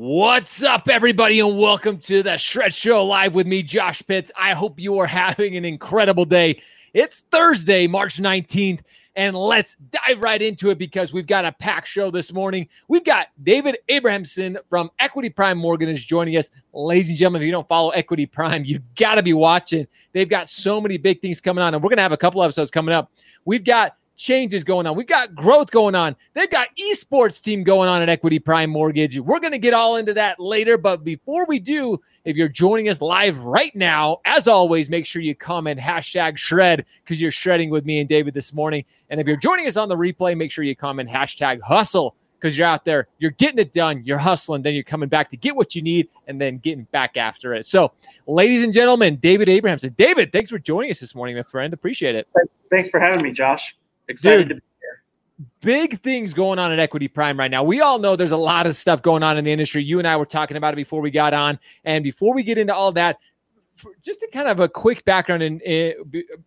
What's up, everybody, and welcome to the Shred Show live with me, Josh Pitts. I hope you are having an incredible day. It's Thursday, March 19th, and let's dive right into it because we've got a packed show this morning. We've got David Abrahamson from Equity Prime Mortgage is joining us. Ladies and gentlemen, if you don't follow Equity Prime, you've got to be watching. They've got so many big things coming on, and we're going to have a couple episodes coming up. We've got changes going on. We've got growth going on. They've got esports team going on at Equity Prime Mortgage. We're going to get all into that later. But before we do, if you're joining us live right now, as always, make sure you comment hashtag shred because you're shredding with me and David this morning. And if you're joining us on the replay, make sure you comment hashtag hustle because you're out there, you're getting it done, you're hustling, then you're coming back to get what you need and then getting back after it. So, ladies and gentlemen, David Abrahamson. David, thanks for joining us this morning, my friend. Appreciate it. Thanks for having me, Josh. Excited Dude, to be here. Big things going on at Equity Prime right now. We all know there's a lot of stuff going on in the industry. You and I were talking about it before we got on. And before we get into all that, just a kind of a quick background in, in,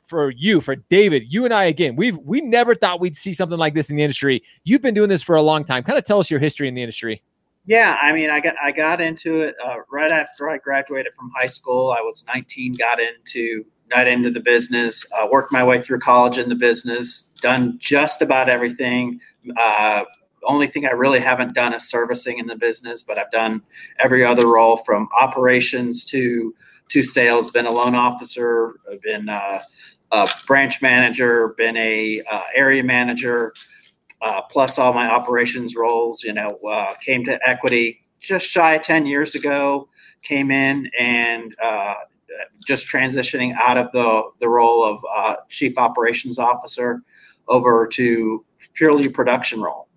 for you, for David, you and I again, we've we never thought we'd see something like this in the industry. You've been doing this for a long time. Kind of tell us your history in the industry. Yeah, I mean, I got I got into it uh, right after I graduated from high school. I was 19, got into got into the business, uh, worked my way through college in the business, done just about everything. Uh, only thing I really haven't done is servicing in the business, but I've done every other role from operations to to sales. Been a loan officer, been a, a branch manager, been a uh, area manager, uh, plus all my operations roles. You know, uh, came to equity just shy of ten years ago. Came in and uh, just transitioning out of the the role of uh, chief operations officer over to purely production role.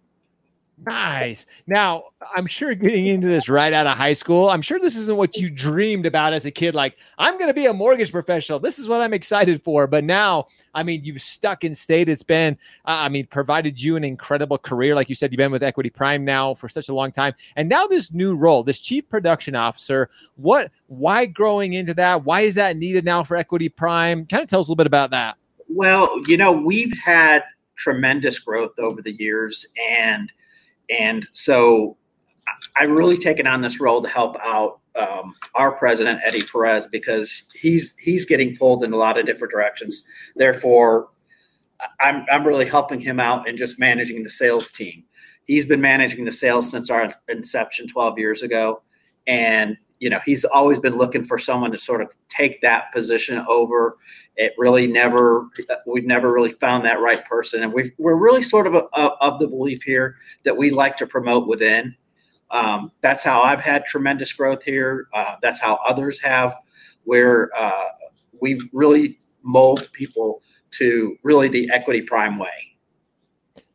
Nice. Now, I'm sure getting into this right out of high school, I'm sure this isn't what you dreamed about as a kid. Like, I'm going to be a mortgage professional. This is what I'm excited for. But now, I mean, you've stuck and stayed. It's been, uh, I mean, provided you an incredible career. Like you said, you've been with Equity Prime now for such a long time. And now this new role, this chief production officer, what, why growing into that? Why is that needed now for Equity Prime? Kind of tell us a little bit about that. Well, you know, we've had tremendous growth over the years and – and so I've really taken on this role to help out um, our president Eddie Perez because he's he's getting pulled in a lot of different directions. Therefore, I'm I'm really helping him out and just managing the sales team. He's been managing the sales since our inception 12 years ago, and you know he's always been looking for someone to sort of take that position over. It really never we've never really found that right person. And we are really sort of a, a, of the belief here that we like to promote within. Um, that's how i've had tremendous growth here. Uh, that's how others have where uh, we really mold people to really the equity prime way.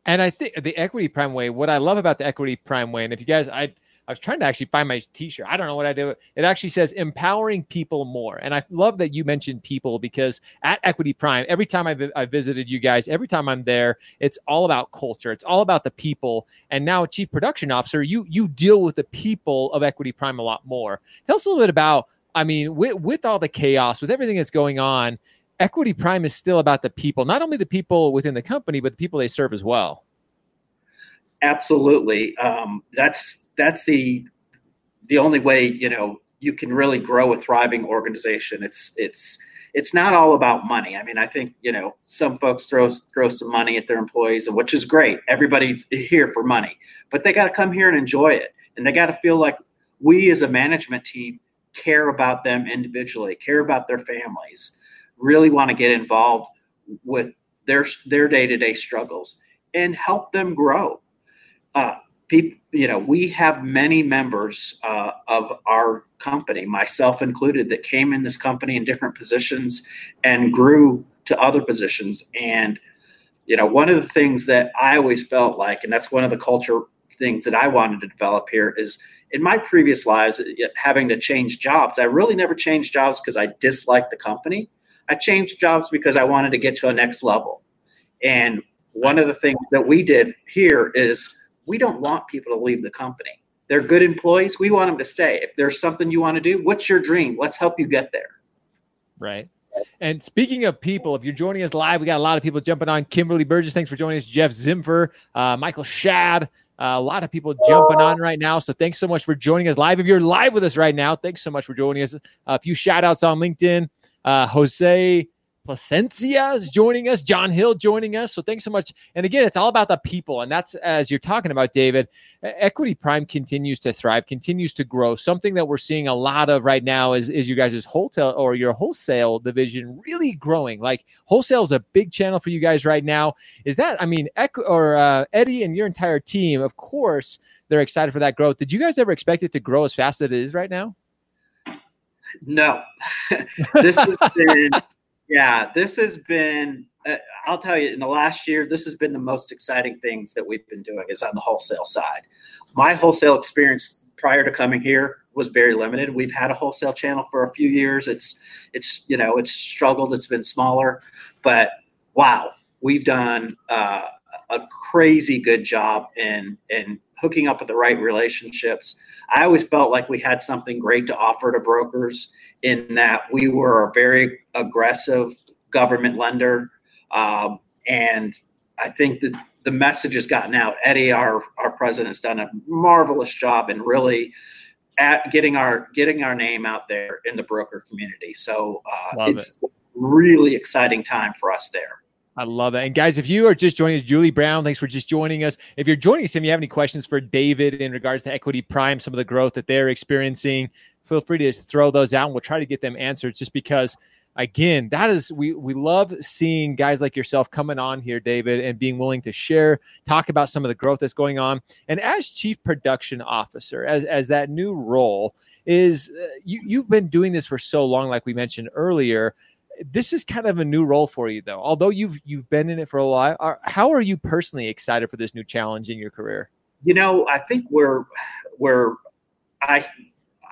And i think the equity prime way what i love about the equity prime way and if you guys i I was trying to actually find my t-shirt. I don't know what I do. It actually says empowering people more. And I love that you mentioned people because at Equity Prime, every time I've, I've visited you guys, every time I'm there, it's all about culture. It's all about the people. And now chief production officer, you, you deal with the people of Equity Prime a lot more. Tell us a little bit about, I mean, with, with all the chaos, with everything that's going on, Equity Prime is still about the people, not only the people within the company, but the people they serve as well. Absolutely. Um, that's that's the the only way you know you can really grow a thriving organization. It's it's it's not all about money. I mean, I think you know some folks throw throw some money at their employees, and which is great. Everybody's here for money, but they got to come here and enjoy it, and they got to feel like we as a management team care about them individually, care about their families, really want to get involved with their their day to day struggles and help them grow. Uh, people, you know, we have many members uh, of our company, myself included, that came in this company in different positions and grew to other positions. And, you know, one of the things that I always felt like, and that's one of the culture things that I wanted to develop here is in my previous lives, having to change jobs, I really never changed jobs because I disliked the company. I changed jobs because I wanted to get to a next level. And one of the things that we did here is we don't want people to leave the company. They're good employees. We want them to stay. If there's something you want to do, what's your dream? Let's help you get there. Right. And speaking of people, if you're joining us live, we got a lot of people jumping on. Kimberly Burgess, thanks for joining us. Jeff Zimfer, uh, Michael Shad, Uh, a lot of people jumping on right now. So thanks so much for joining us live. If you're live with us right now, thanks so much for joining us. A few shout outs on LinkedIn. Uh, Jose Placencia is joining us, John Hill joining us. So thanks so much. And again, it's all about the people. And that's as you're talking about, David, Equity Prime continues to thrive, continues to grow. Something that we're seeing a lot of right now is, is you guys' wholesale or your wholesale division really growing. Like wholesale is a big channel for you guys right now. Is that, I mean, Equ- or uh, Eddie and your entire team, of course, they're excited for that growth. Did you guys ever expect it to grow as fast as it is right now? No, this has been yeah, this has been. Uh, I'll tell you, in the last year, this has been the most exciting things that we've been doing is on the wholesale side. My wholesale experience prior to coming here was very limited. We've had a wholesale channel for a few years. It's it's you know it's struggled. It's been smaller, but wow, we've done uh, a crazy good job in in hooking up with the right relationships. I always felt like we had something great to offer to brokers in that we were a very aggressive government lender. Um, and I think that the message has gotten out. Eddie, our, our president, has done a marvelous job in really at getting our getting our name out there in the broker community. So uh, it's it. really exciting time for us there. I love it. And guys, if you are just joining us, Julie Brown, thanks for just joining us. If you're joining us and you have any questions for David in regards to Equity Prime, some of the growth that they're experiencing, feel free to throw those out and we'll try to get them answered just because again that is we we love seeing guys like yourself coming on here david and being willing to share talk about some of the growth that's going on and as chief production officer as as that new role is uh, you you've been doing this for so long like we mentioned earlier this is kind of a new role for you though although you've you've been in it for a while are, how are you personally excited for this new challenge in your career you know i think we're we're i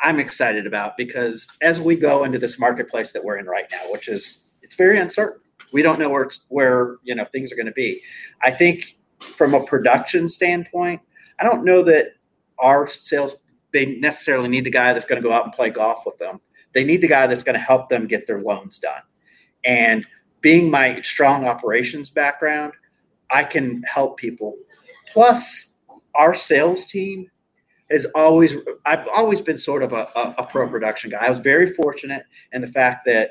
I'm excited about because as we go into this marketplace that we're in right now, which is it's very uncertain. We don't know where where you know things are going to be. I think from a production standpoint, I don't know that our sales they necessarily need the guy that's going to go out and play golf with them. They need the guy that's going to help them get their loans done. And being my strong operations background, I can help people. Plus, our sales team has always I've always been sort of a, a, a, pro production guy. I was very fortunate in the fact that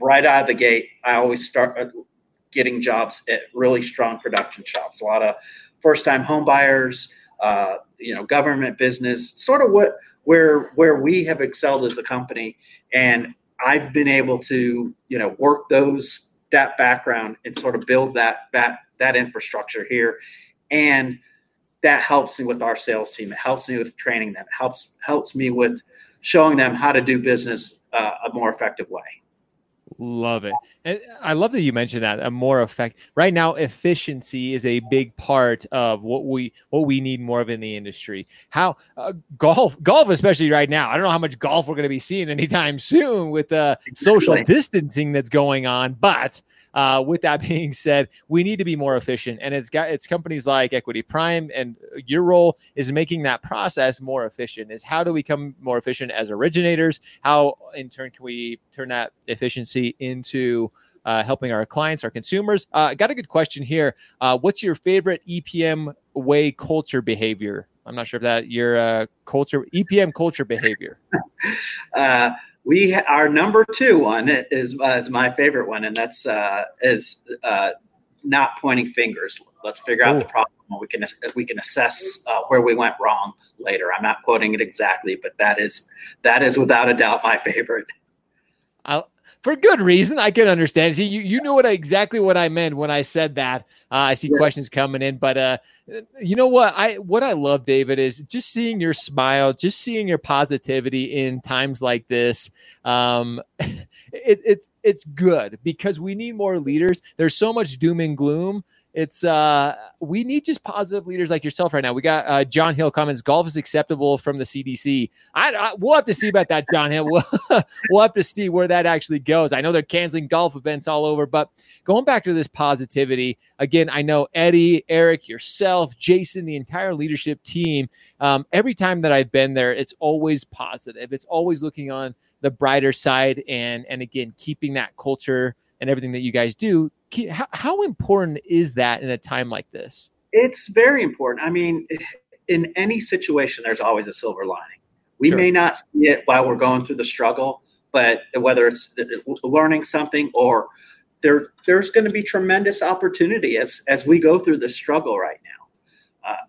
right out of the gate, I always start uh, getting jobs at really strong production shops. A lot of first time home buyers, uh, you know, government business, sort of what where where we have excelled as a company. And I've been able to, you know, work those that background and sort of build that that that infrastructure here. And that helps me with our sales team. It helps me with training them. It helps helps me with showing them how to do business uh, a more effective way. Love it. And I love that you mentioned that a more effect right now efficiency is a big part of what we what we need more of in the industry. How uh, golf golf especially right now. I don't know how much golf we're going to be seeing anytime soon with the uh, social distancing that's going on, but uh, with that being said, we need to be more efficient, and it's got it's companies like Equity Prime, and your role is making that process more efficient. Is how do we become more efficient as originators? How in turn can we turn that efficiency into uh, helping our clients, our consumers. Uh, got a good question here. Uh, what's your favorite EPM way culture behavior? I'm not sure if that your uh, culture EPM culture behavior. We our number two one is uh, is my favorite one, and that's uh, is uh, not pointing fingers. Let's figure out Ooh. the problem. We can we can assess uh, where we went wrong later. I'm not quoting it exactly, but that is that is without a doubt my favorite. I'll, for good reason. I can understand. See, you, you knew what I, exactly what I meant when I said that. Uh, I see yeah. questions coming in, but uh, you know what I what I love, David, is just seeing your smile, just seeing your positivity in times like this. Um, it, it's it's good because we need more leaders. There's so much doom and gloom it's uh we need just positive leaders like yourself right now. We got uh, John Hill comments golf is acceptable from the CDC. I, I we'll have to see about that, John Hill. We'll, we'll have to see where that actually goes. I know they're canceling golf events all over, but going back to this positivity again, I know Eddie, Eric, yourself, Jason, the entire leadership team. Um, every time that I've been there, it's always positive. It's always looking on the brighter side, and and again keeping that culture and everything that you guys do how, how important is that in a time like this? It's very important. I mean, in any situation, there's always a silver lining. We sure. may not see it while we're going through the struggle, but whether it's learning something or there, there's going to be tremendous opportunity as as we go through this struggle right now. Uh,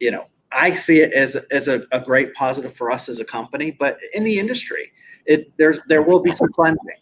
you know, I see it as as a, a, great positive for us as a company, but in the industry, it there's there will be some cleansing.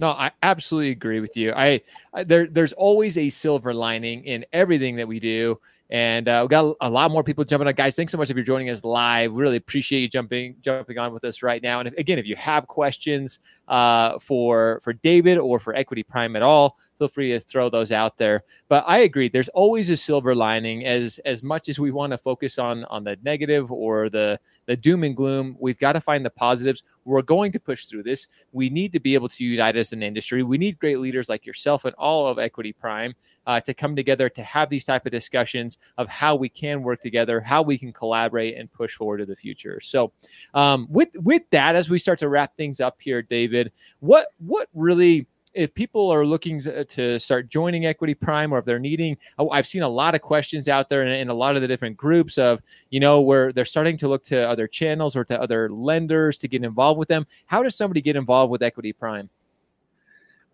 No, I absolutely agree with you. I, I there there's always a silver lining in everything that we do. And uh, we got a lot more people jumping on, guys. Thanks so much if you're joining us live. We really appreciate you jumping jumping on with us right now. And if, again, if you have questions uh, for for David or for Equity Prime at all, feel free to throw those out there. But I agree, there's always a silver lining. As as much as we want to focus on on the negative or the the doom and gloom, we've got to find the positives. We're going to push through this. We need to be able to unite as an industry. We need great leaders like yourself and all of Equity Prime uh, to come together to have these type of discussions of how we can work together, how we can collaborate and push forward to the future. So, um, with with that, as we start to wrap things up here, David, what what really if people are looking to, to, start joining Equity Prime or if they're needing, I've seen a lot of questions out there in, in, a lot of the different groups of, you know, where they're starting to look to other channels or to other lenders to get involved with them. How does somebody get involved with Equity Prime?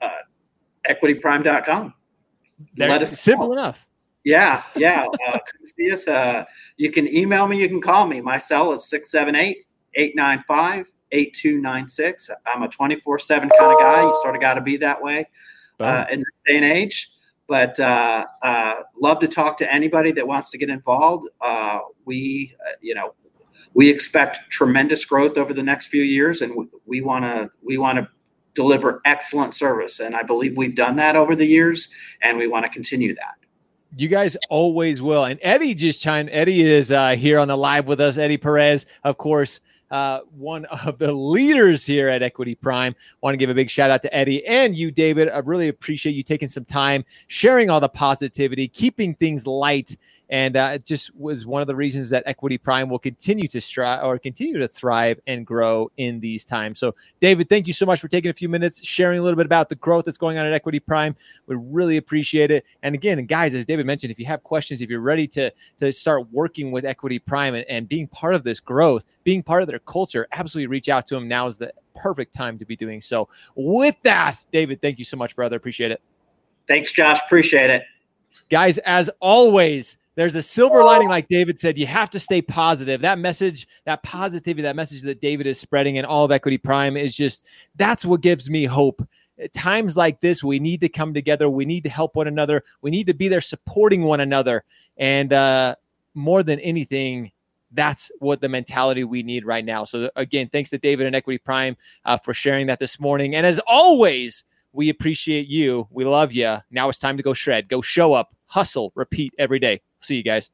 Uh, equityprime.com. Let us simple know. enough. Yeah, yeah. Uh, come see us. Uh, you can email me. You can call me. My cell is 678 895 8296. I'm a 24 7 kind of guy. You sort of got to be that way uh, in this day and age. But uh, uh, love to talk to anybody that wants to get involved. Uh, we, uh, you know, we expect tremendous growth over the next few years, and we want to we want to deliver excellent service. And I believe we've done that over the years, and we want to continue that. You guys always will. And Eddie just chimed. Eddie is uh, here on the live with us. Eddie Perez, of course, uh, one of the leaders here at Equity Prime. Want to give a big shout out to Eddie and you, David. I really appreciate you taking some time, sharing all the positivity, keeping things light and uh, it just was one of the reasons that Equity Prime will continue to strive or continue to thrive and grow in these times. So, David, thank you so much for taking a few minutes, sharing a little bit about the growth that's going on at Equity Prime. We really appreciate it. And again, guys, as David mentioned, if you have questions, if you're ready to to start working with Equity Prime and, and being part of this growth, being part of their culture, absolutely reach out to them. Now is the perfect time to be doing so. With that, David, thank you so much, brother. Appreciate it. Thanks, Josh. Appreciate it. Guys, as always, there's a silver lining, like David said. You have to stay positive. That message, that positivity, that message that David is spreading in all of Equity Prime is just that's what gives me hope. At times like this, we need to come together. We need to help one another. We need to be there supporting one another. And uh, more than anything, that's what the mentality we need right now. So, again, thanks to David and Equity Prime uh, for sharing that this morning. And as always, we appreciate you. We love you. Now it's time to go shred, go show up, hustle, repeat every day. See you guys.